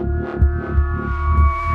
Música